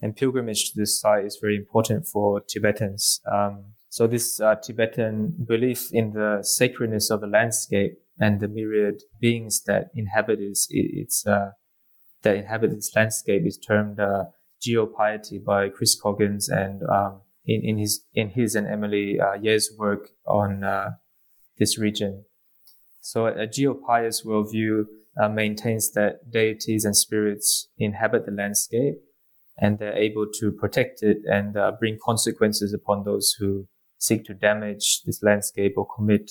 And pilgrimage to this site is very important for Tibetans. Um, so this uh, Tibetan belief in the sacredness of the landscape and the myriad beings that inhabit its, its uh, that inhabit this landscape is termed uh, geopiety by Chris Coggins and um, in, in his in his and Emily uh, Yeh's work on uh, this region. So a geopious worldview uh, maintains that deities and spirits inhabit the landscape and they're able to protect it and uh, bring consequences upon those who seek to damage this landscape or commit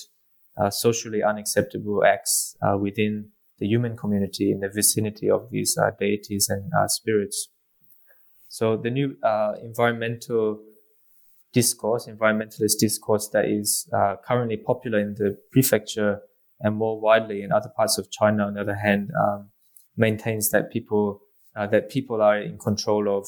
uh, socially unacceptable acts uh, within the human community in the vicinity of these uh, deities and spirits. So the new environmental discourse, environmentalist discourse that is uh, currently popular in the prefecture and more widely in other parts of China, on the other hand, um, maintains that people that people are in control of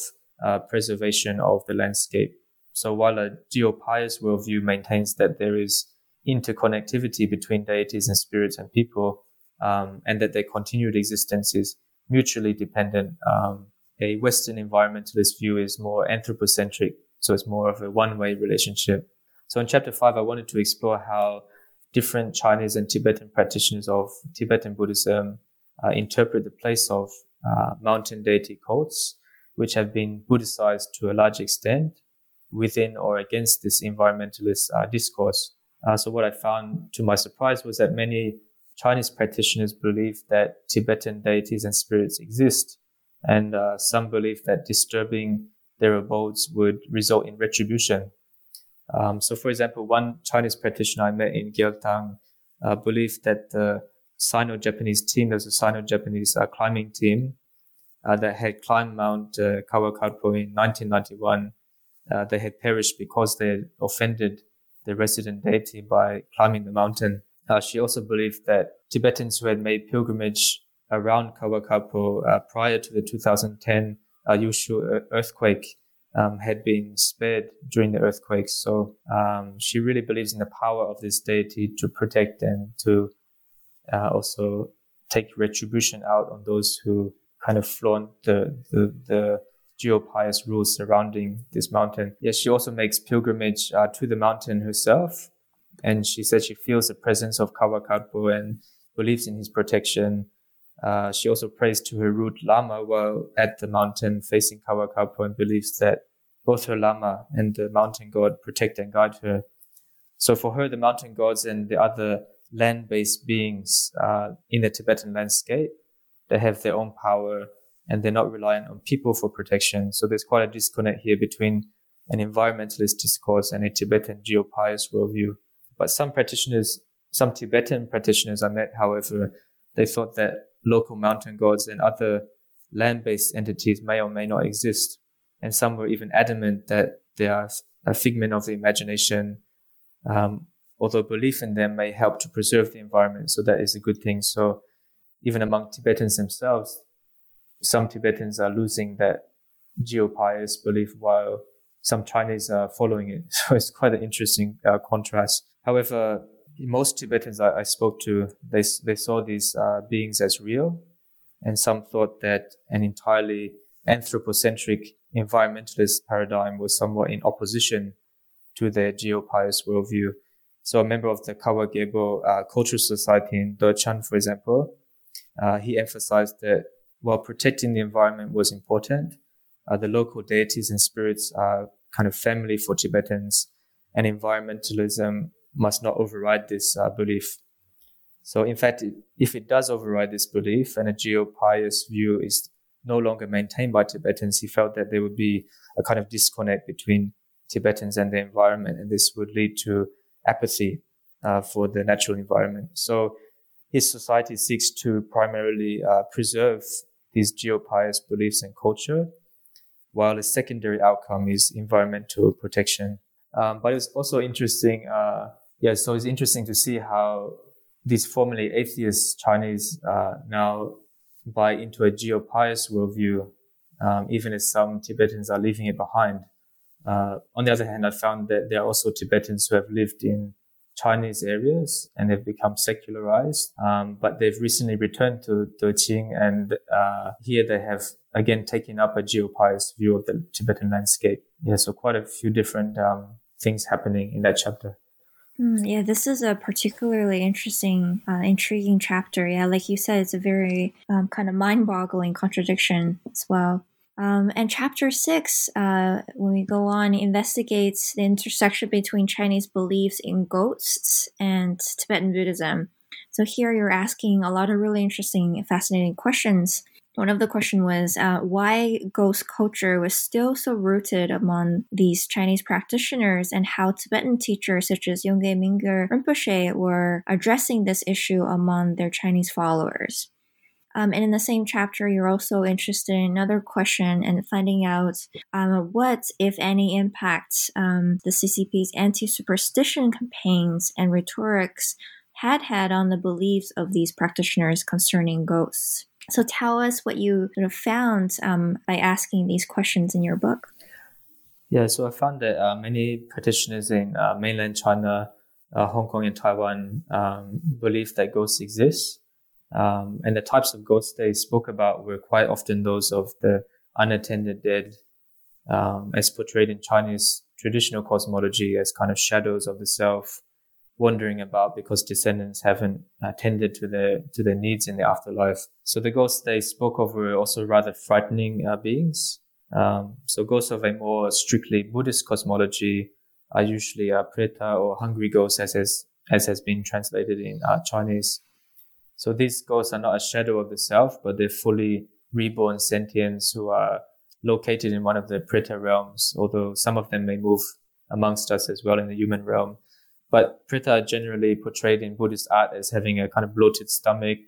preservation of the landscape. So while a geopious worldview maintains that there is interconnectivity between deities and spirits and people, um, and that their continued existence is mutually dependent. Um, a Western environmentalist view is more anthropocentric, so it's more of a one-way relationship. So in chapter five, I wanted to explore how different Chinese and Tibetan practitioners of Tibetan Buddhism uh, interpret the place of uh, mountain deity cults, which have been Buddhicized to a large extent within or against this environmentalist uh, discourse. Uh, so what I found to my surprise was that many Chinese practitioners believe that Tibetan deities and spirits exist, and uh, some believe that disturbing their abodes would result in retribution. Um, so, for example, one Chinese practitioner I met in Gyaltang uh, believed that the Sino-Japanese team, there's a Sino-Japanese uh, climbing team uh, that had climbed Mount uh, Kawakarpo in 1991. Uh, they had perished because they offended the resident deity by climbing the mountain. Uh, she also believed that Tibetans who had made pilgrimage around Kawakarpo uh, prior to the 2010 uh, Yushu earthquake um, had been spared during the earthquake. So um, she really believes in the power of this deity to protect and to uh, also take retribution out on those who kind of flaunt the, the, the geopious rules surrounding this mountain. Yes, she also makes pilgrimage uh, to the mountain herself. And she said she feels the presence of Kawakarpo and believes in his protection. Uh, she also prays to her root Lama while at the mountain facing Kawakarpo and believes that both her Lama and the mountain god protect and guide her. So for her, the mountain gods and the other land-based beings uh, in the Tibetan landscape, they have their own power and they're not reliant on people for protection. So there's quite a disconnect here between an environmentalist discourse and a Tibetan geopious worldview. But some practitioners, some Tibetan practitioners I met, however, they thought that local mountain gods and other land-based entities may or may not exist. And some were even adamant that they are a figment of the imagination, um, although belief in them may help to preserve the environment. So that is a good thing. So even among Tibetans themselves, some Tibetans are losing that geopious belief while some Chinese are following it. So it's quite an interesting uh, contrast. However, most Tibetans I, I, spoke to, they, they saw these uh, beings as real, and some thought that an entirely anthropocentric environmentalist paradigm was somewhat in opposition to their geopious worldview. So a member of the Kawa Gebo uh, Cultural Society in Dechan, for example, uh, he emphasized that while protecting the environment was important, uh, the local deities and spirits are kind of family for Tibetans, and environmentalism must not override this uh, belief. So, in fact, if it does override this belief and a geo-pious view is no longer maintained by Tibetans, he felt that there would be a kind of disconnect between Tibetans and the environment, and this would lead to apathy uh, for the natural environment. So, his society seeks to primarily uh, preserve these geo-pious beliefs and culture, while a secondary outcome is environmental protection. Um, but it's also interesting, uh, yeah, so it's interesting to see how these formerly atheist Chinese uh, now buy into a geo-pious worldview, um, even as some Tibetans are leaving it behind. Uh, on the other hand, I found that there are also Tibetans who have lived in Chinese areas and they've become secularized. Um, but they've recently returned to Deqing and uh, here they have again taken up a geo-pious view of the Tibetan landscape. Yeah, so quite a few different um, things happening in that chapter. Mm, yeah, this is a particularly interesting, uh, intriguing chapter. Yeah, like you said, it's a very um, kind of mind boggling contradiction as well. Um, and chapter six, uh, when we go on, investigates the intersection between Chinese beliefs in ghosts and Tibetan Buddhism. So here you're asking a lot of really interesting, fascinating questions one of the question was uh, why ghost culture was still so rooted among these Chinese practitioners and how Tibetan teachers such as Yongey Mingyur Rinpoche were addressing this issue among their Chinese followers. Um, and in the same chapter, you're also interested in another question and finding out um, what, if any, impact um, the CCP's anti superstition campaigns and rhetorics had had on the beliefs of these practitioners concerning ghosts. So tell us what you sort of found um, by asking these questions in your book. Yeah, so I found that uh, many practitioners in uh, mainland China, uh, Hong Kong, and Taiwan um, believe that ghosts exist. Um, and the types of ghosts they spoke about were quite often those of the unattended dead, um, as portrayed in Chinese traditional cosmology as kind of shadows of the self wandering about because descendants haven't attended to their to their needs in the afterlife. So the ghosts they spoke of were also rather frightening uh, beings. Um, so ghosts of a more strictly Buddhist cosmology are usually a preta or hungry ghosts, as has, as has been translated in uh, Chinese. So these ghosts are not a shadow of the self, but they're fully reborn sentients who are located in one of the preta realms, although some of them may move amongst us as well in the human realm. But Preta are generally portrayed in Buddhist art as having a kind of bloated stomach,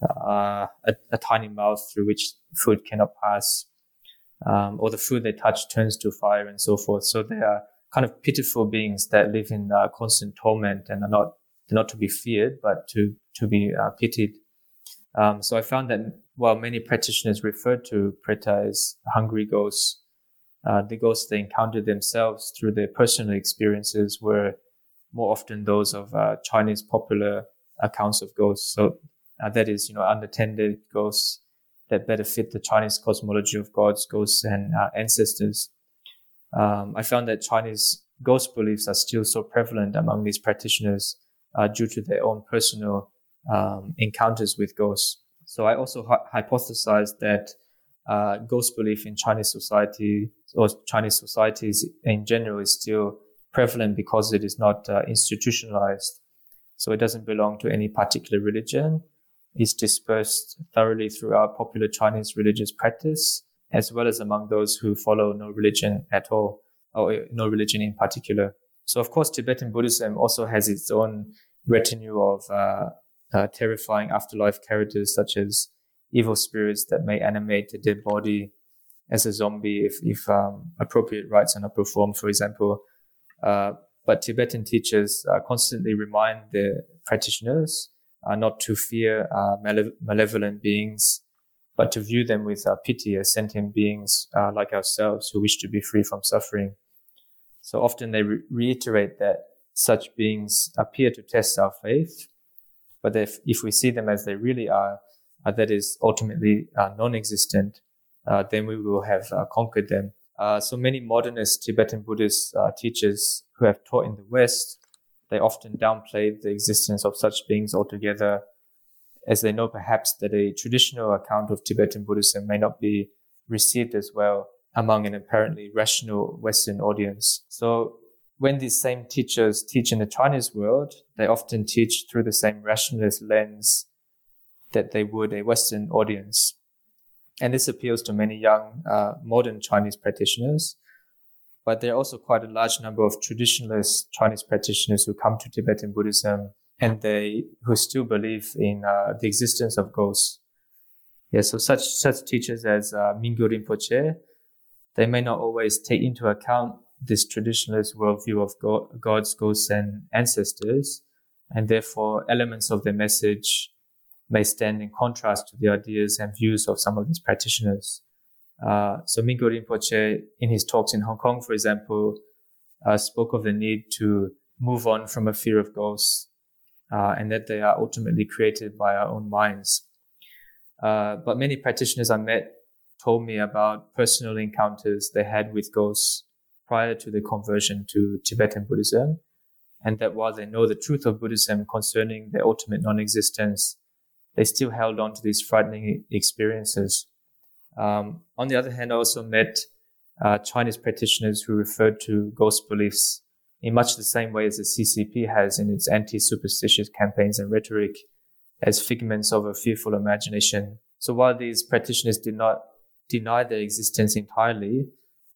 uh, a, a, tiny mouth through which food cannot pass, um, or the food they touch turns to fire and so forth. So they are kind of pitiful beings that live in uh, constant torment and are not not to be feared, but to to be uh, pitied. Um, so I found that while many practitioners refer to Preta as hungry ghosts, uh, the ghosts they encountered themselves through their personal experiences were more often those of uh, Chinese popular accounts of ghosts. So uh, that is, you know, unattended ghosts that better fit the Chinese cosmology of gods, ghosts, and uh, ancestors. Um, I found that Chinese ghost beliefs are still so prevalent among these practitioners uh, due to their own personal um, encounters with ghosts. So I also hy- hypothesized that uh, ghost belief in Chinese society or Chinese societies in general is still prevalent because it is not uh, institutionalized. So it doesn't belong to any particular religion. It's dispersed thoroughly throughout popular Chinese religious practice, as well as among those who follow no religion at all, or uh, no religion in particular. So, of course, Tibetan Buddhism also has its own retinue of uh, uh, terrifying afterlife characters, such as evil spirits that may animate a dead body as a zombie if, if um, appropriate rites are not performed. For example, but Tibetan teachers uh, constantly remind their practitioners uh, not to fear uh, male- malevolent beings, but to view them with uh, pity as sentient beings uh, like ourselves who wish to be free from suffering. So often they re- reiterate that such beings appear to test our faith, but if, if we see them as they really are, that is ultimately non-existent, then we will have conquered them uh, so many modernist Tibetan Buddhist uh, teachers who have taught in the West, they often downplayed the existence of such beings altogether, as they know perhaps that a traditional account of Tibetan Buddhism may not be received as well among an apparently rational Western audience. So when these same teachers teach in the Chinese world, they often teach through the same rationalist lens that they would a Western audience. And this appeals to many young, uh, modern Chinese practitioners. But there are also quite a large number of traditionalist Chinese practitioners who come to Tibetan Buddhism and they who still believe in uh, the existence of ghosts. Yeah, so such such teachers as uh, Rinpoche, they may not always take into account this traditionalist worldview of God, gods, ghosts, and ancestors, and therefore elements of their message may stand in contrast to the ideas and views of some of these practitioners. Uh, so Mingyur Rinpoche, in his talks in Hong Kong, for example, uh, spoke of the need to move on from a fear of ghosts, uh, and that they are ultimately created by our own minds. Uh, but many practitioners I met told me about personal encounters they had with ghosts prior to the conversion to Tibetan Buddhism, and that while they know the truth of Buddhism concerning their ultimate non-existence, they still held on to these frightening experiences. Um, on the other hand, I also met uh, Chinese practitioners who referred to ghost beliefs in much the same way as the CCP has in its anti-superstitious campaigns and rhetoric as figments of a fearful imagination. So while these practitioners did not deny their existence entirely,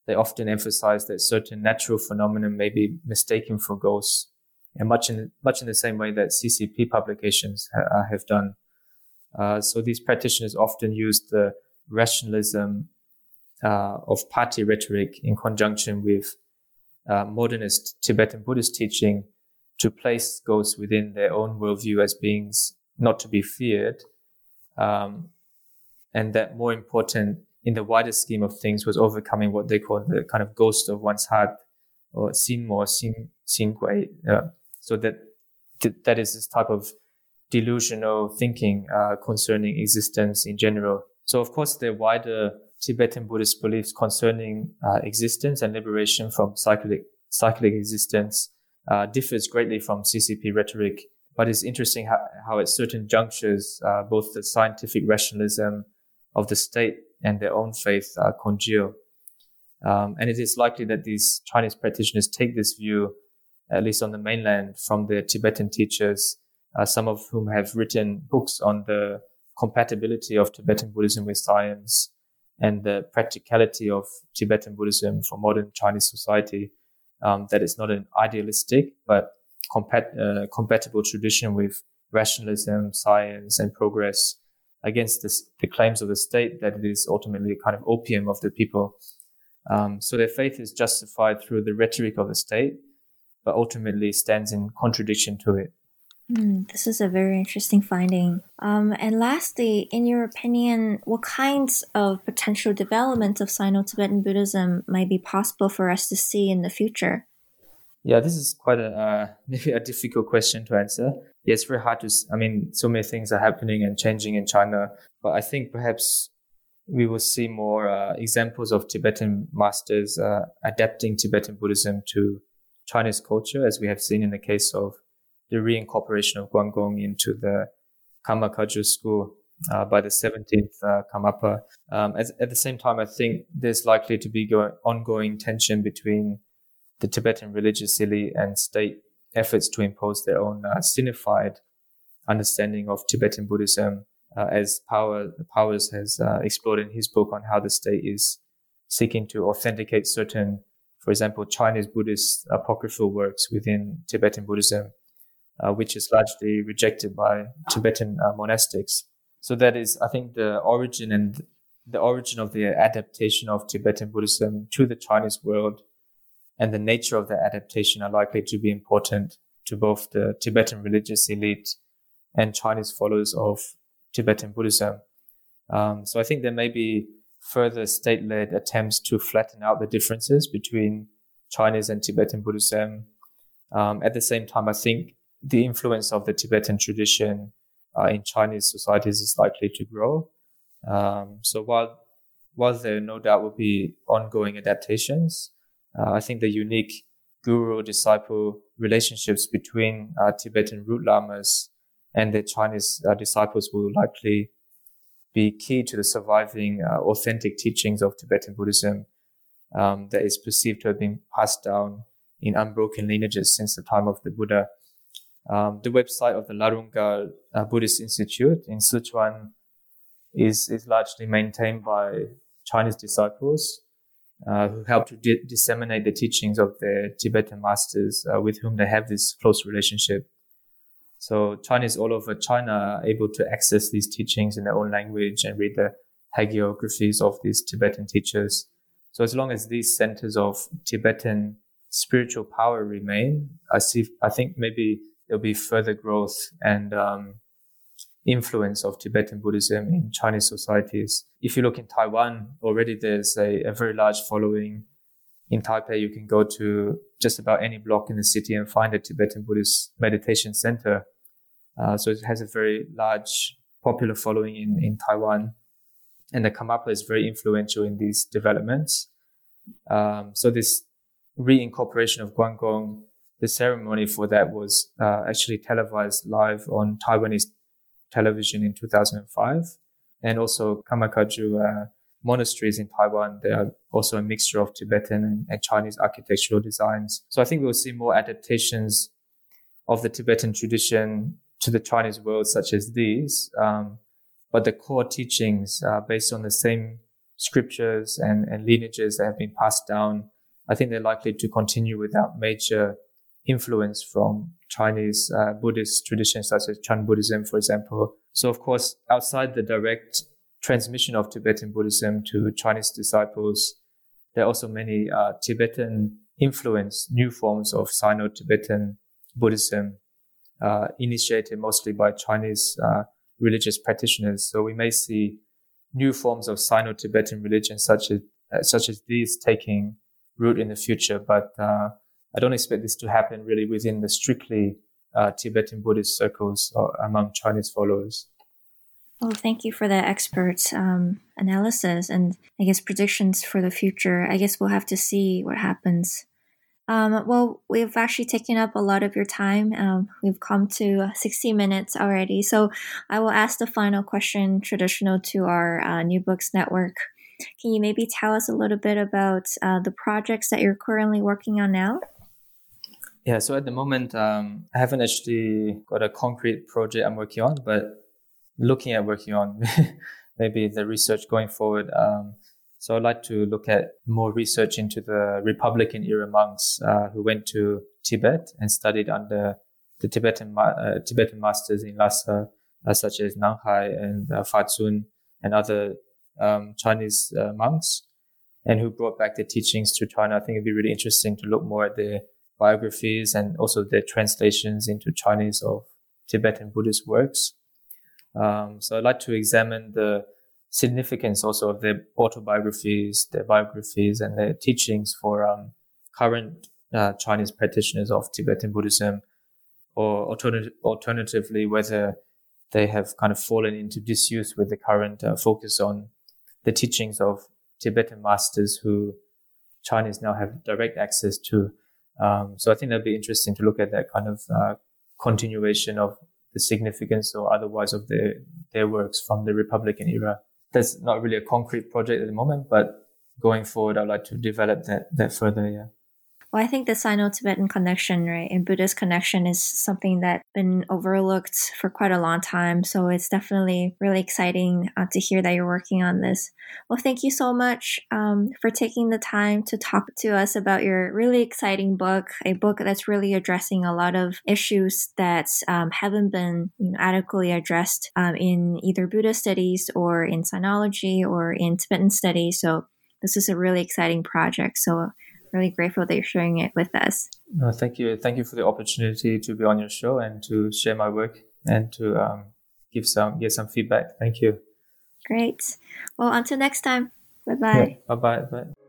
they often emphasize that certain natural phenomena may be mistaken for ghosts, and much in much in the same way that CCP publications ha- uh, have done. Uh, so these practitioners often use the rationalism uh, of party rhetoric in conjunction with uh, modernist Tibetan Buddhist teaching to place ghosts within their own worldview as beings not to be feared, um, and that more important in the wider scheme of things was overcoming what they call the kind of ghost of one's heart or sin mo sin sin uh, so that that is this type of delusional thinking uh, concerning existence in general. So of course, the wider Tibetan Buddhist beliefs concerning uh, existence and liberation from cyclic cyclic existence uh, differs greatly from CCP rhetoric. But it's interesting how, how at certain junctures, uh, both the scientific rationalism of the state and their own faith uh, congeal. Um, and it is likely that these Chinese practitioners take this view, at least on the mainland, from their Tibetan teachers, uh, some of whom have written books on the compatibility of Tibetan Buddhism with science and the practicality of Tibetan Buddhism for modern Chinese society. Um, that it's not an idealistic but compat- uh, compatible tradition with rationalism, science, and progress against this, the claims of the state that it is ultimately a kind of opium of the people. Um, so their faith is justified through the rhetoric of the state, but ultimately stands in contradiction to it. Mm, this is a very interesting finding. Um, and lastly, in your opinion, what kinds of potential developments of Sino Tibetan Buddhism might be possible for us to see in the future? Yeah, this is quite a uh, maybe a difficult question to answer yeah, it's very hard to. I mean, so many things are happening and changing in China, but I think perhaps we will see more uh, examples of Tibetan masters uh, adapting Tibetan Buddhism to Chinese culture, as we have seen in the case of the reincorporation of Guan Gong into the Karma Kagyu school uh, by the 17th uh, Karmapa. Um, at, at, the same time, I think there's likely to be go- ongoing tension between the Tibetan religious elite and state efforts to impose their own uh, sinified understanding of Tibetan Buddhism, uh, as Power Powers has uh, explored in his book on how the state is seeking to authenticate certain, for example, Chinese Buddhist apocryphal works within Tibetan Buddhism, uh, which is largely rejected by Tibetan uh, monastics. So that is, I think, the origin and the origin of the adaptation of Tibetan Buddhism to the Chinese world and the nature of the adaptation are likely to be important to both the Tibetan religious elite and Chinese followers of Tibetan Buddhism. Um, so I think there may be further state-led attempts to flatten out the differences between Chinese and Tibetan Buddhism. Um, at the same time, I think the influence of the Tibetan tradition uh, in Chinese societies is likely to grow. Um, so while while there no doubt will be ongoing adaptations, uh, I think the unique guru disciple relationships between uh, Tibetan root lamas and the Chinese uh, disciples will likely be key to the surviving uh, authentic teachings of Tibetan Buddhism um, that is perceived to have been passed down in unbroken lineages since the time of the Buddha. Um, the website of the Larung Gar uh, Buddhist Institute in Sichuan is, is largely maintained by Chinese disciples uh, who help to di- disseminate the teachings of their Tibetan masters uh, with whom they have this close relationship. So Chinese all over China are able to access these teachings in their own language and read the hagiographies of these Tibetan teachers. So as long as these centers of Tibetan spiritual power remain, I see, I think maybe there'll be further growth and um, influence of Tibetan Buddhism in Chinese societies. If you look in Taiwan, already there's a, a very large following. In Taipei, you can go to just about any block in the city and find a Tibetan Buddhist meditation center. Uh, so it has a very large popular following in, in Taiwan. And the Karmapa is very influential in these developments. Um, so this reincorporation of Guan Gong, the ceremony for that was uh, actually televised live on Taiwanese television in 2005. And also Karma Kagyu uh, monasteries in Taiwan, they are also a mixture of Tibetan and, and, Chinese architectural designs. So I think we'll see more adaptations of the Tibetan tradition to the Chinese world, such as these. Um, but the core teachings are based on the same scriptures and, and lineages that have been passed down. I think they're likely to continue without major influence from Chinese uh, Buddhist traditions such as Chan Buddhism, for example. So, of course, outside the direct transmission of Tibetan Buddhism to Chinese disciples, there are also many uh, Tibetan influenced new forms of Sino-Tibetan Buddhism, uh, initiated mostly by Chinese uh, religious practitioners. So we may see new forms of Sino-Tibetan religion, such as uh, such as these, taking root in the future. But uh, I don't expect this to happen really within the strictly uh, Tibetan Buddhist circles or among Chinese followers. Well, thank you for that expert um, analysis and I guess predictions for the future. I guess we'll have to see what happens. Um, well, we've actually taken up a lot of your time. Um, we've come to 60 minutes already. So I will ask the final question traditional to our uh, New Books Network. Can you maybe tell us a little bit about uh, the projects that you're currently working on now? Yeah, so at the moment, um, I haven't actually got a concrete project I'm working on, but looking at working on maybe the research going forward. Um, so I'd like to look at more research into the Republican era monks uh, who went to Tibet and studied under the Tibetan uh, Tibetan masters in Lhasa, uh, such as Nenghai and uh, Fazun and other um, Chinese uh, monks, and who brought back the teachings to China. I think it'd be really interesting to look more at their biographies and also the translations into Chinese of Tibetan Buddhist works. Um, so I'd like to examine the significance also of their autobiographies, their biographies, and their teachings for um, current uh, Chinese practitioners of Tibetan Buddhism, or alternatively, whether they have kind of fallen into disuse with the current uh, focus on the teachings of Tibetan masters who Chinese now have direct access to. Um, so I think that'd be interesting to look at that kind of uh, continuation of the significance or otherwise of their their works from the Republican era that's not really a concrete project at the moment, but going forward, I'd like to develop that that further. Yeah. Well, I think the Sino-Tibetan connection, right, and Buddhist connection is something that's been overlooked for quite a long time. So it's definitely really exciting uh, to hear that you're working on this. Well, thank you so much um, for taking the time to talk to us about your really exciting book, a book that's really addressing a lot of issues that um, haven't been you know, adequately addressed um, in either Buddhist studies or in Sinology or in Tibetan studies. So this is a really exciting project. So really grateful that you're sharing it with us. No, thank you. Thank you for the opportunity to be on your show and to share my work and to um, give some get some feedback. Thank you. Great. Well, until next time. Bye bye. Yeah, bye bye. Bye.